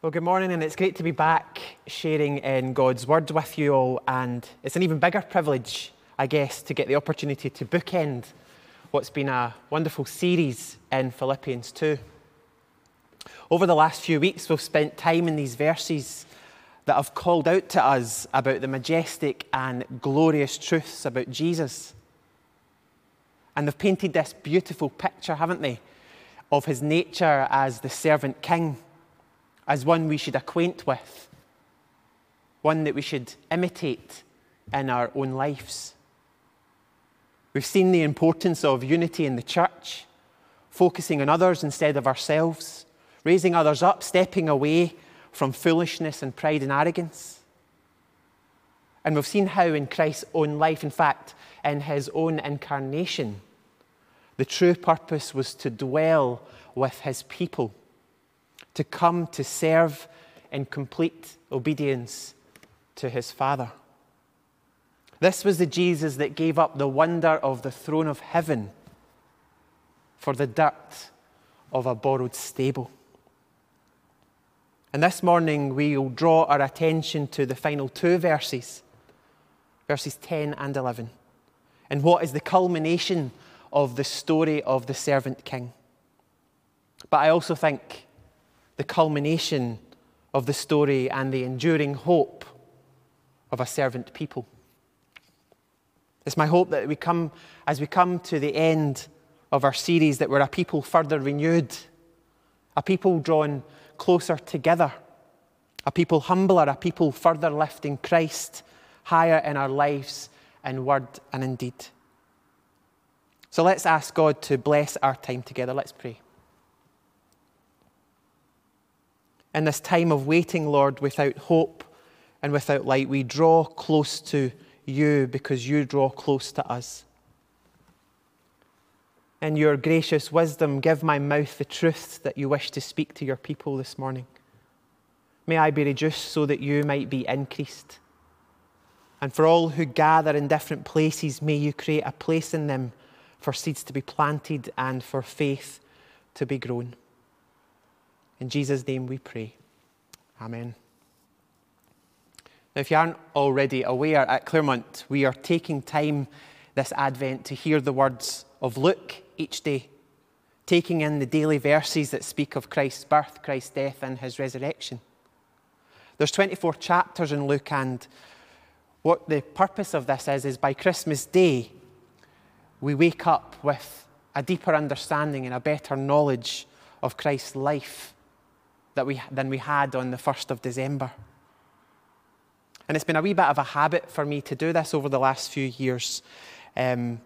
Well, good morning, and it's great to be back sharing in God's Word with you all. And it's an even bigger privilege, I guess, to get the opportunity to bookend what's been a wonderful series in Philippians 2. Over the last few weeks, we've spent time in these verses that have called out to us about the majestic and glorious truths about Jesus. And they've painted this beautiful picture, haven't they, of his nature as the servant king as one we should acquaint with, one that we should imitate in our own lives. We've seen the importance of unity in the church, focusing on others instead of ourselves, raising others up, stepping away from foolishness and pride and arrogance. And we've seen how, in Christ's own life, in fact, in his own incarnation, the true purpose was to dwell with his people to come to serve in complete obedience to his Father. This was the Jesus that gave up the wonder of the throne of heaven for the dirt of a borrowed stable. And this morning we'll draw our attention to the final two verses, verses 10 and 11, and what is the culmination of the story of the servant king. But I also think the culmination of the story and the enduring hope of a servant people. It's my hope that we come, as we come to the end of our series, that we're a people further renewed, a people drawn closer together, a people humbler, a people further lifting Christ higher in our lives in word and in deed. So let's ask God to bless our time together. Let's pray. In this time of waiting, Lord, without hope and without light, we draw close to you because you draw close to us. In your gracious wisdom, give my mouth the truth that you wish to speak to your people this morning. May I be reduced so that you might be increased. And for all who gather in different places, may you create a place in them for seeds to be planted and for faith to be grown. In Jesus' name we pray. Amen. Now, if you aren't already aware, at Claremont, we are taking time this Advent to hear the words of Luke each day, taking in the daily verses that speak of Christ's birth, Christ's death, and his resurrection. There's 24 chapters in Luke, and what the purpose of this is, is by Christmas Day, we wake up with a deeper understanding and a better knowledge of Christ's life that we, than we had on the 1st of December. And it's been a wee bit of a habit for me to do this over the last few years. Um,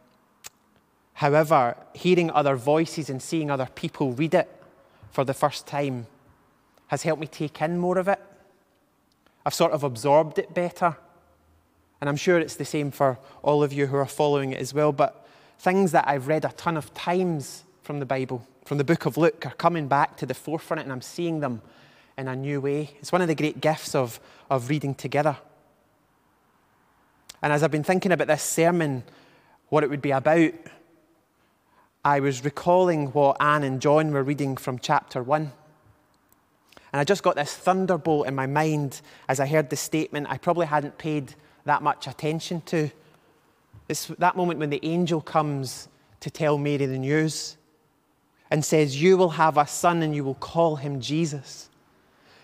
however, hearing other voices and seeing other people read it for the first time has helped me take in more of it. I've sort of absorbed it better. And I'm sure it's the same for all of you who are following it as well. But things that I've read a ton of times from the Bible from the book of Luke are coming back to the forefront and I'm seeing them in a new way. It's one of the great gifts of, of reading together. And as I've been thinking about this sermon, what it would be about, I was recalling what Anne and John were reading from chapter 1. And I just got this thunderbolt in my mind as I heard the statement I probably hadn't paid that much attention to. It's that moment when the angel comes to tell Mary the news and says, You will have a son and you will call him Jesus.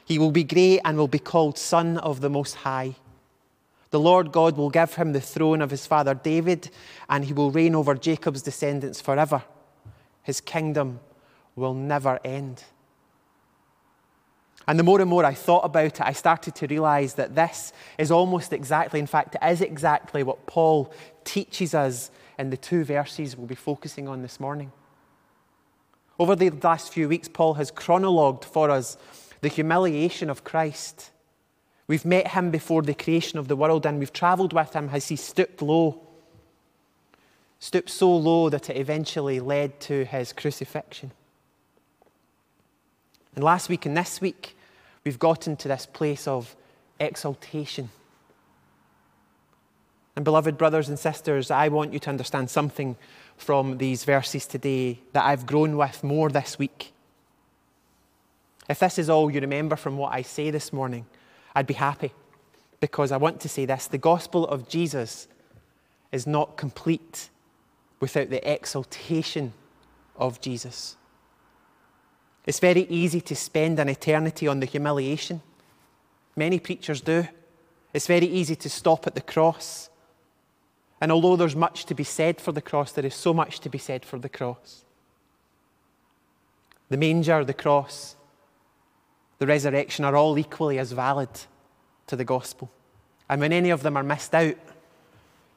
He will be great and will be called Son of the Most High. The Lord God will give him the throne of his father David, and he will reign over Jacob's descendants forever. His kingdom will never end. And the more and more I thought about it, I started to realize that this is almost exactly, in fact, it is exactly what Paul teaches us in the two verses we'll be focusing on this morning. Over the last few weeks, Paul has chronologued for us the humiliation of Christ. We've met him before the creation of the world and we've traveled with him as he stooped low, stooped so low that it eventually led to his crucifixion. And last week and this week, we've gotten to this place of exaltation. And, beloved brothers and sisters, I want you to understand something from these verses today that I've grown with more this week. If this is all you remember from what I say this morning, I'd be happy because I want to say this the gospel of Jesus is not complete without the exaltation of Jesus. It's very easy to spend an eternity on the humiliation. Many preachers do. It's very easy to stop at the cross. And although there's much to be said for the cross, there is so much to be said for the cross. The manger, the cross, the resurrection are all equally as valid to the gospel. And when any of them are missed out,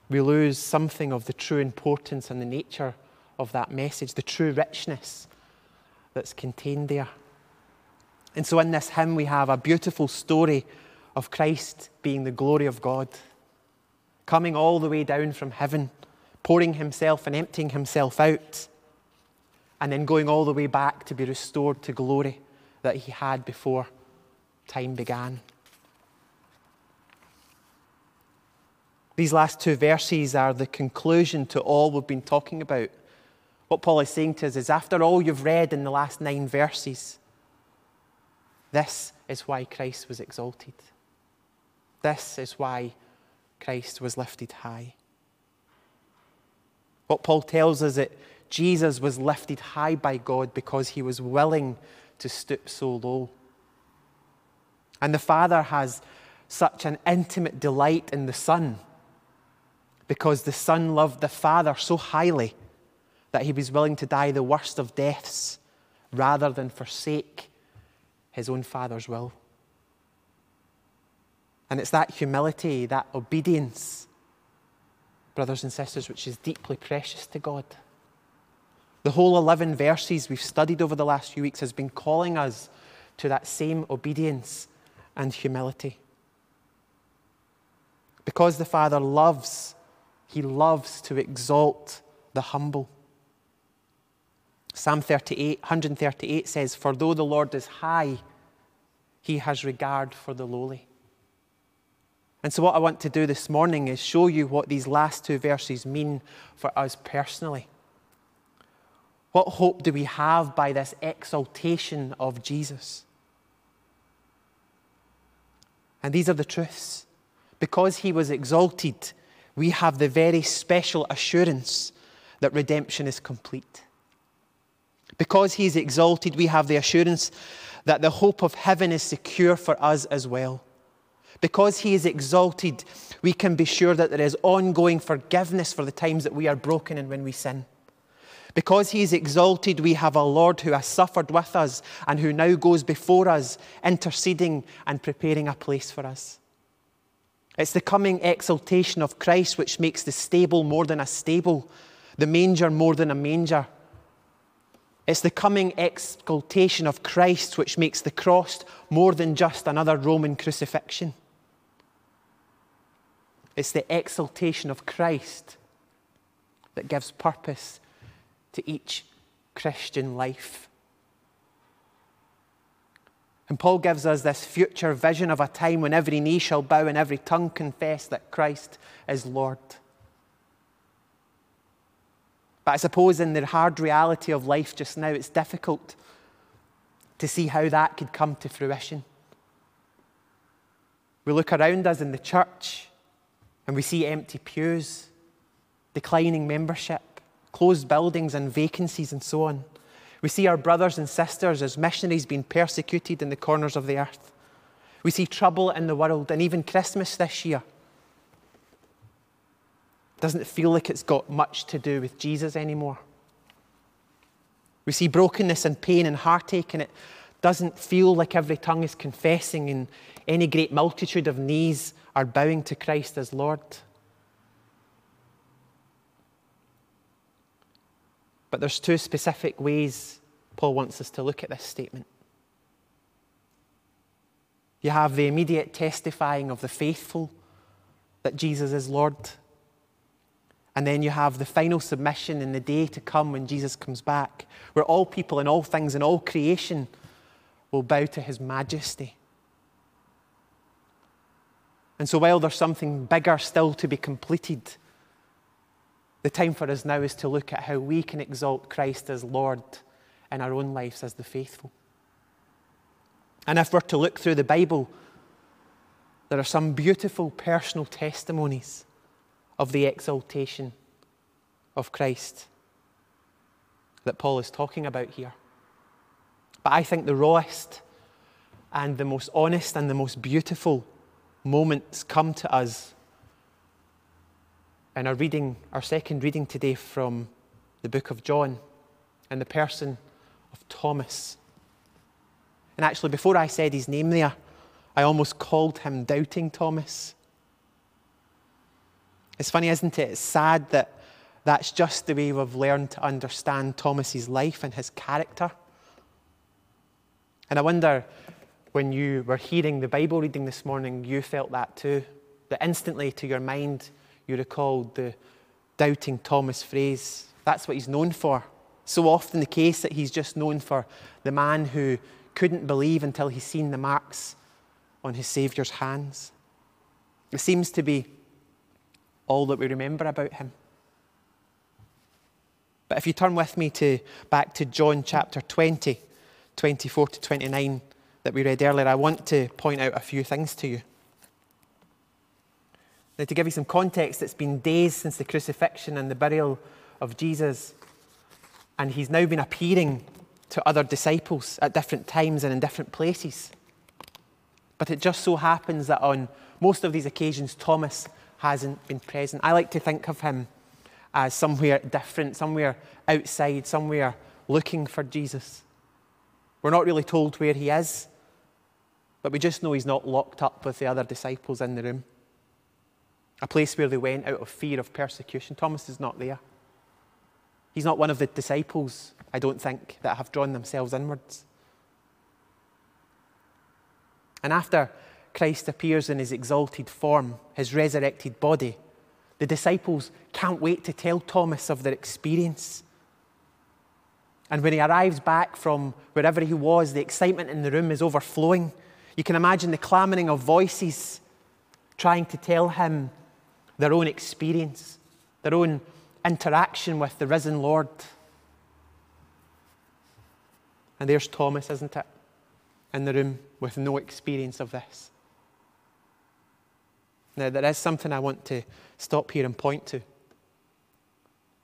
we lose something of the true importance and the nature of that message, the true richness that's contained there. And so in this hymn, we have a beautiful story of Christ being the glory of God, coming all the way down from heaven, pouring himself and emptying himself out, and then going all the way back to be restored to glory that he had before time began. These last two verses are the conclusion to all we've been talking about. What Paul is saying to us is after all you've read in the last nine verses, this is why Christ was exalted. This is why Christ was lifted high. What Paul tells us is that Jesus was lifted high by God because he was willing to stoop so low. And the Father has such an intimate delight in the Son because the Son loved the Father so highly that he was willing to die the worst of deaths rather than forsake his own Father's will. And it's that humility, that obedience, brothers and sisters, which is deeply precious to God. The whole 11 verses we've studied over the last few weeks has been calling us to that same obedience and humility. Because the Father loves, He loves to exalt the humble. Psalm 38, 138 says, For though the Lord is high, He has regard for the lowly. And so, what I want to do this morning is show you what these last two verses mean for us personally. What hope do we have by this exaltation of Jesus? And these are the truths. Because he was exalted, we have the very special assurance that redemption is complete. Because he is exalted, we have the assurance that the hope of heaven is secure for us as well. Because he is exalted, we can be sure that there is ongoing forgiveness for the times that we are broken and when we sin. Because he is exalted, we have a Lord who has suffered with us and who now goes before us, interceding and preparing a place for us. It's the coming exaltation of Christ which makes the stable more than a stable, the manger more than a manger. It's the coming exaltation of Christ which makes the cross more than just another Roman crucifixion. It's the exaltation of Christ that gives purpose to each Christian life. And Paul gives us this future vision of a time when every knee shall bow and every tongue confess that Christ is Lord. But I suppose in the hard reality of life just now, it's difficult to see how that could come to fruition. We look around us in the church and we see empty pews, declining membership, closed buildings and vacancies, and so on. We see our brothers and sisters as missionaries being persecuted in the corners of the earth. We see trouble in the world, and even Christmas this year doesn't feel like it's got much to do with Jesus anymore. We see brokenness and pain and heartache, and it doesn't feel like every tongue is confessing and any great multitude of knees are bowing to Christ as Lord. But there's two specific ways Paul wants us to look at this statement. You have the immediate testifying of the faithful that Jesus is Lord. And then you have the final submission in the day to come when Jesus comes back, where all people and all things and all creation will bow to his majesty. And so, while there's something bigger still to be completed, the time for us now is to look at how we can exalt Christ as Lord in our own lives as the faithful. And if we're to look through the Bible, there are some beautiful personal testimonies of the exaltation of Christ that Paul is talking about here. But I think the rawest and the most honest and the most beautiful moments come to us in our reading, our second reading today from the book of John, and the person of Thomas. And actually, before I said his name there, I almost called him Doubting Thomas. It's funny, isn't it? It's sad that that's just the way we've learned to understand Thomas's life and his character. And I wonder when you were hearing the Bible reading this morning, you felt that too. That instantly to your mind, you recalled the doubting Thomas phrase. That's what he's known for. So often the case that he's just known for the man who couldn't believe until he's seen the marks on his Saviour's hands. It seems to be all that we remember about him. But if you turn with me to back to John chapter 20, 24 to 29 that we read earlier, I want to point out a few things to you. Now, to give you some context, it's been days since the crucifixion and the burial of Jesus, and he's now been appearing to other disciples at different times and in different places. But it just so happens that on most of these occasions, Thomas hasn't been present. I like to think of him as somewhere different, somewhere outside, somewhere looking for Jesus. We're not really told where he is, but we just know he's not locked up with the other disciples in the room. A place where they went out of fear of persecution. Thomas is not there. He's not one of the disciples, I don't think, that have drawn themselves inwards. And after Christ appears in his exalted form, his resurrected body, the disciples can't wait to tell Thomas of their experience. And when he arrives back from wherever he was, the excitement in the room is overflowing. You can imagine the clamoring of voices trying to tell him their own experience, their own interaction with the risen Lord. And there's Thomas, isn't it, in the room with no experience of this. Now, there is something I want to stop here and point to,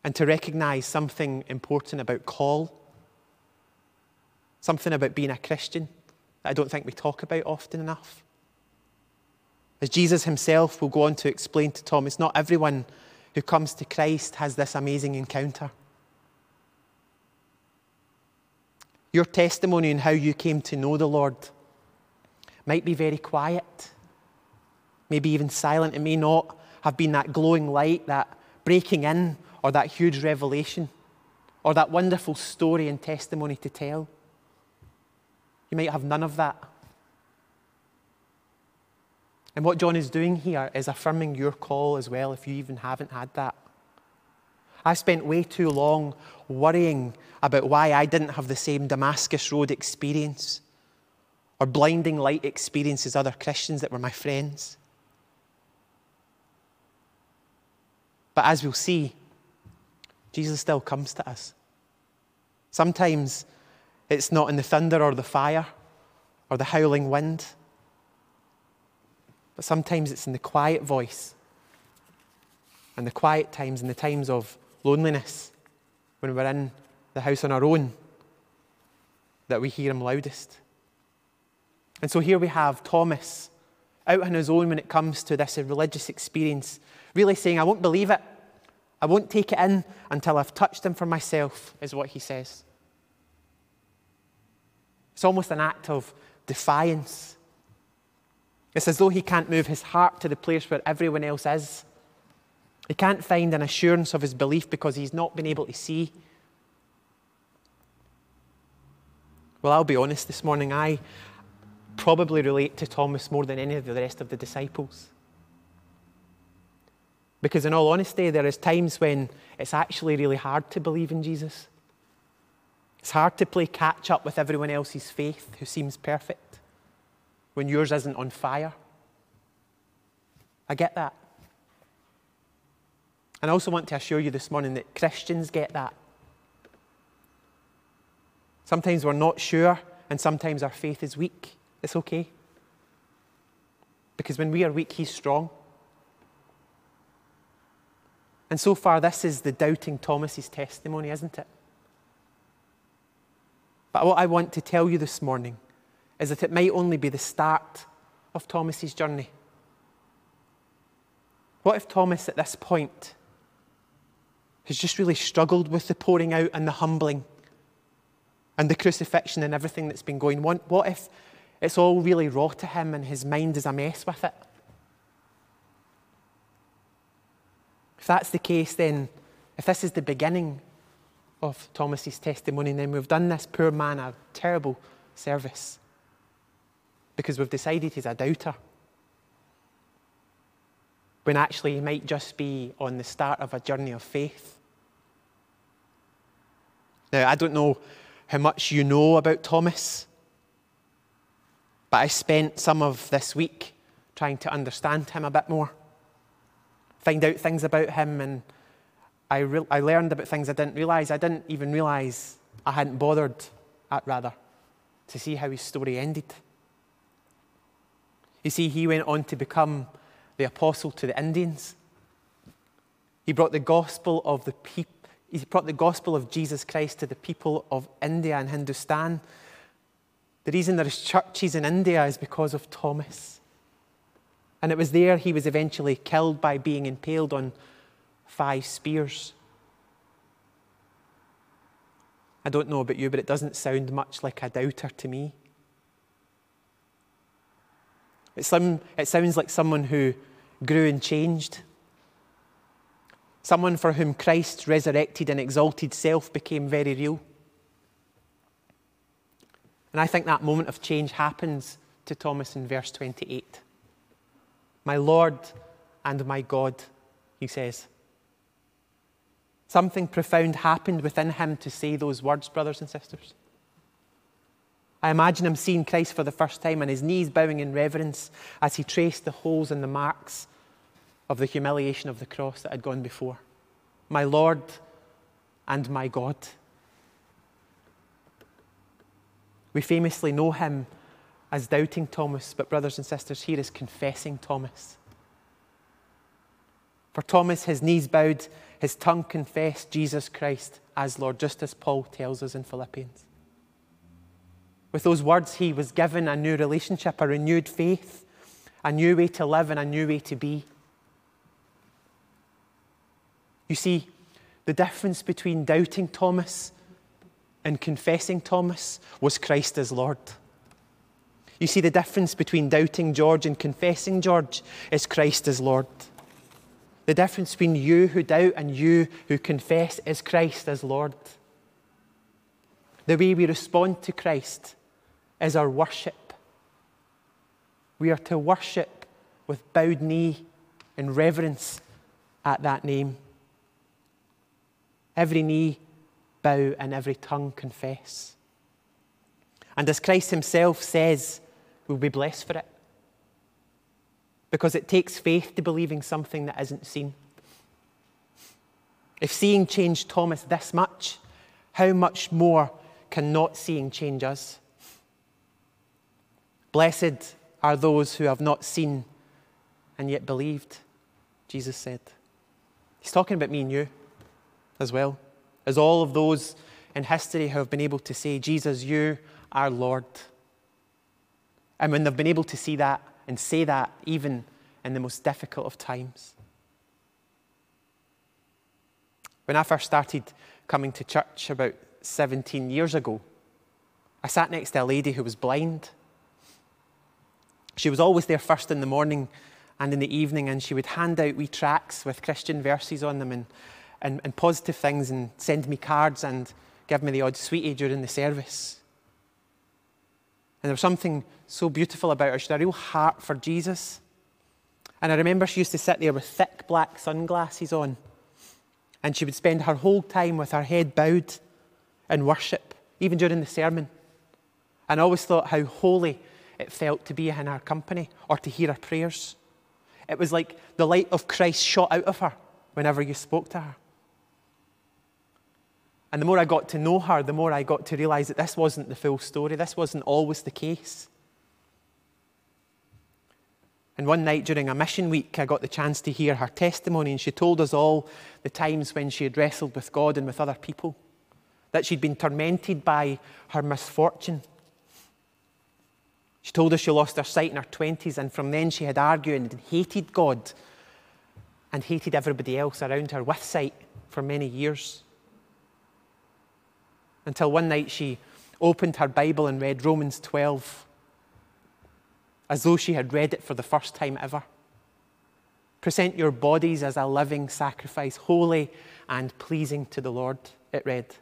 and to recognize something important about call, something about being a Christian that I don't think we talk about often enough. As Jesus himself will go on to explain to Thomas, not everyone who comes to Christ has this amazing encounter. Your testimony and how you came to know the Lord might be very quiet, maybe even silent. It may not have been that glowing light, that breaking in, or that huge revelation, or that wonderful story and testimony to tell. You might have none of that. And what John is doing here is affirming your call as well, if you even haven't had that. I spent way too long worrying about why I didn't have the same Damascus Road experience or blinding light experience as other Christians that were my friends. But as we'll see, Jesus still comes to us. Sometimes it's not in the thunder or the fire or the howling wind. But sometimes it's in the quiet voice and the quiet times and the times of loneliness when we're in the house on our own that we hear him loudest. And so here we have Thomas out on his own when it comes to this religious experience, really saying, I won't believe it. I won't take it in until I've touched him for myself, is what he says. It's almost an act of defiance it's as though he can't move his heart to the place where everyone else is. He can't find an assurance of his belief because he's not been able to see. Well, I'll be honest this morning, I probably relate to Thomas more than any of the rest of the disciples. Because, in all honesty, there is times when it's actually really hard to believe in Jesus. It's hard to play catch up with everyone else's faith who seems perfect when yours isn't on fire. I get that. And I also want to assure you this morning that Christians get that. Sometimes we're not sure, and sometimes our faith is weak. It's okay. Because when we are weak, He's strong. And so far, this is the doubting Thomas's testimony, isn't it? But what I want to tell you this morning is that it might only be the start of Thomas's journey. What if Thomas at this point has just really struggled with the pouring out and the humbling and the crucifixion and everything that's been going on? What if it's all really raw to him and his mind is a mess with it? If that's the case, then if this is the beginning of Thomas's testimony, then we've done this poor man a terrible service because we've decided he's a doubter. When actually he might just be on the start of a journey of faith. Now, I don't know how much you know about Thomas, but I spent some of this week trying to understand him a bit more, find out things about him, and I, re- I learned about things I didn't realize. I didn't even realize I hadn't bothered, at rather, to see how his story ended. You see, he went on to become the apostle to the Indians. He brought the gospel of the people. He brought the gospel of Jesus Christ to the people of India and Hindustan. The reason there is churches in India is because of Thomas. And it was there he was eventually killed by being impaled on five spears. I don't know about you, but it doesn't sound much like a doubter to me. It, some, it sounds like someone who grew and changed. Someone for whom Christ's resurrected and exalted self became very real. And I think that moment of change happens to Thomas in verse 28. My Lord and my God, he says. Something profound happened within him to say those words, brothers and sisters. I imagine him seeing Christ for the first time and his knees bowing in reverence as he traced the holes and the marks of the humiliation of the cross that had gone before. My Lord and my God. We famously know him as doubting Thomas, but brothers and sisters, here is confessing Thomas. For Thomas, his knees bowed his tongue confessed Jesus Christ as Lord, just as Paul tells us in Philippians. With those words, he was given a new relationship, a renewed faith, a new way to live, and a new way to be. You see, the difference between doubting Thomas and confessing Thomas was Christ as Lord. You see, the difference between doubting George and confessing George is Christ as Lord. The difference between you who doubt and you who confess is Christ as Lord. The way we respond to Christ is our worship. We are to worship with bowed knee in reverence at that name. Every knee bow and every tongue confess. And as Christ Himself says, we'll be blessed for it because it takes faith to believing something that isn't seen. If seeing changed Thomas this much, how much more can not seeing change us? Blessed are those who have not seen and yet believed, Jesus said. He's talking about me and you as well, as all of those in history who have been able to say, Jesus, you are Lord. And when they've been able to see that, and say that even in the most difficult of times. When I first started coming to church about 17 years ago, I sat next to a lady who was blind. She was always there first in the morning and in the evening, and she would hand out wee tracts with Christian verses on them and, and, and positive things and send me cards and give me the odd sweetie during the service. And there was something so beautiful about her. She had a real heart for Jesus. And I remember she used to sit there with thick black sunglasses on. And she would spend her whole time with her head bowed in worship, even during the sermon. And I always thought how holy it felt to be in her company or to hear her prayers. It was like the light of Christ shot out of her whenever you spoke to her. And the more I got to know her, the more I got to realize that this wasn't the full story. This wasn't always the case. And one night during a mission week, I got the chance to hear her testimony, and she told us all the times when she had wrestled with God and with other people, that she'd been tormented by her misfortune. She told us she lost her sight in her 20s, and from then she had argued and hated God and hated everybody else around her with sight for many years. Until one night she opened her Bible and read Romans 12 as though she had read it for the first time ever. Present your bodies as a living sacrifice, holy and pleasing to the Lord, it read.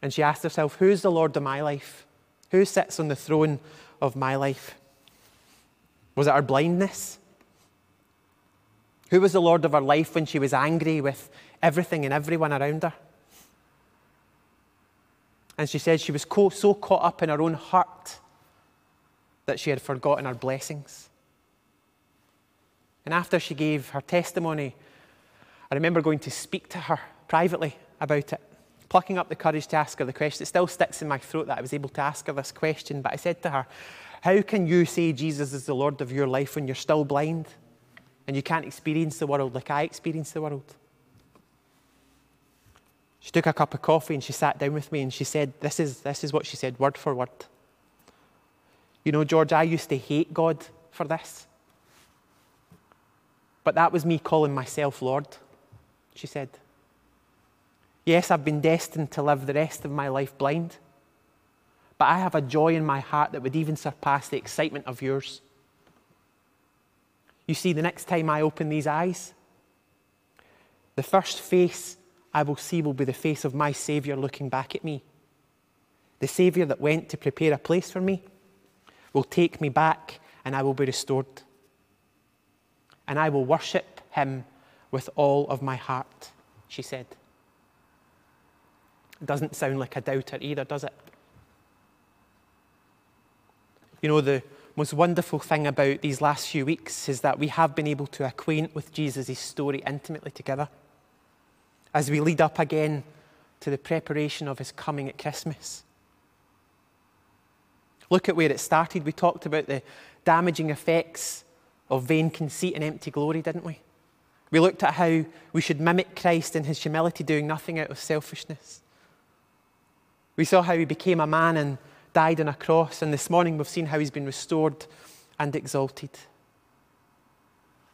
And she asked herself, Who's the Lord of my life? Who sits on the throne of my life? Was it her blindness? Who was the Lord of her life when she was angry with everything and everyone around her? And she said she was so caught up in her own hurt that she had forgotten her blessings. And after she gave her testimony, I remember going to speak to her privately about it, plucking up the courage to ask her the question. It still sticks in my throat that I was able to ask her this question, but I said to her, How can you say Jesus is the Lord of your life when you're still blind and you can't experience the world like I experience the world? She took a cup of coffee and she sat down with me and she said, This is, this is what she said, word for word. You know, George, I used to hate God for this. But that was me calling myself Lord, she said. Yes, I've been destined to live the rest of my life blind, but I have a joy in my heart that would even surpass the excitement of yours. You see, the next time I open these eyes, the first face I will see will be the face of my Saviour looking back at me. The Saviour that went to prepare a place for me will take me back and I will be restored. And I will worship him with all of my heart, she said. Doesn't sound like a doubter either, does it? You know, the most wonderful thing about these last few weeks is that we have been able to acquaint with Jesus' story intimately together as we lead up again to the preparation of his coming at Christmas. Look at where it started. We talked about the damaging effects of vain conceit and empty glory, didn't we? We looked at how we should mimic Christ in his humility, doing nothing out of selfishness. We saw how he became a man and died on a cross, and this morning we've seen how he's been restored and exalted.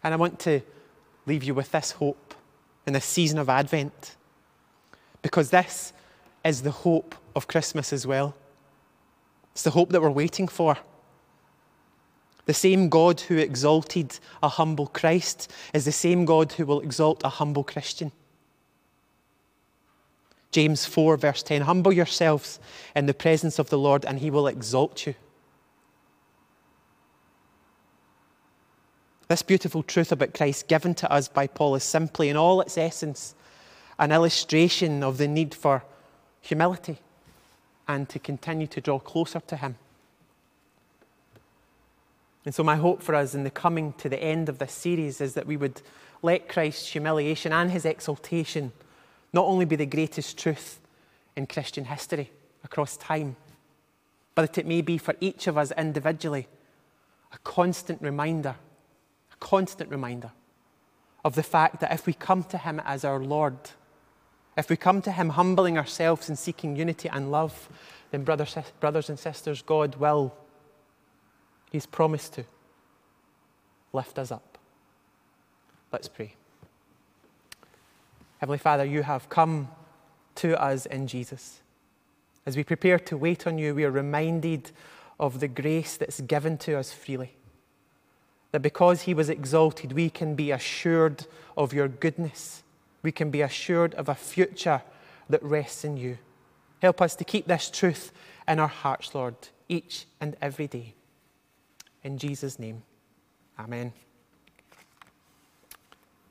And I want to leave you with this hope in this season of Advent, because this is the hope of Christmas as well. It's the hope that we're waiting for. The same God who exalted a humble Christ is the same God who will exalt a humble Christian. James 4, verse 10 Humble yourselves in the presence of the Lord, and he will exalt you. This beautiful truth about Christ given to us by Paul is simply, in all its essence, an illustration of the need for humility and to continue to draw closer to Him. And so, my hope for us in the coming to the end of this series is that we would let Christ's humiliation and His exaltation not only be the greatest truth in Christian history across time, but that it may be for each of us individually a constant reminder, constant reminder of the fact that if we come to Him as our Lord, if we come to Him humbling ourselves and seeking unity and love, then, brothers, brothers and sisters, God will, He's promised to lift us up. Let's pray. Heavenly Father, you have come to us in Jesus. As we prepare to wait on you, we are reminded of the grace that's given to us freely. That because he was exalted, we can be assured of your goodness we can be assured of a future that rests in you. Help us to keep this truth in our hearts, Lord, each and every day. In Jesus' name, amen.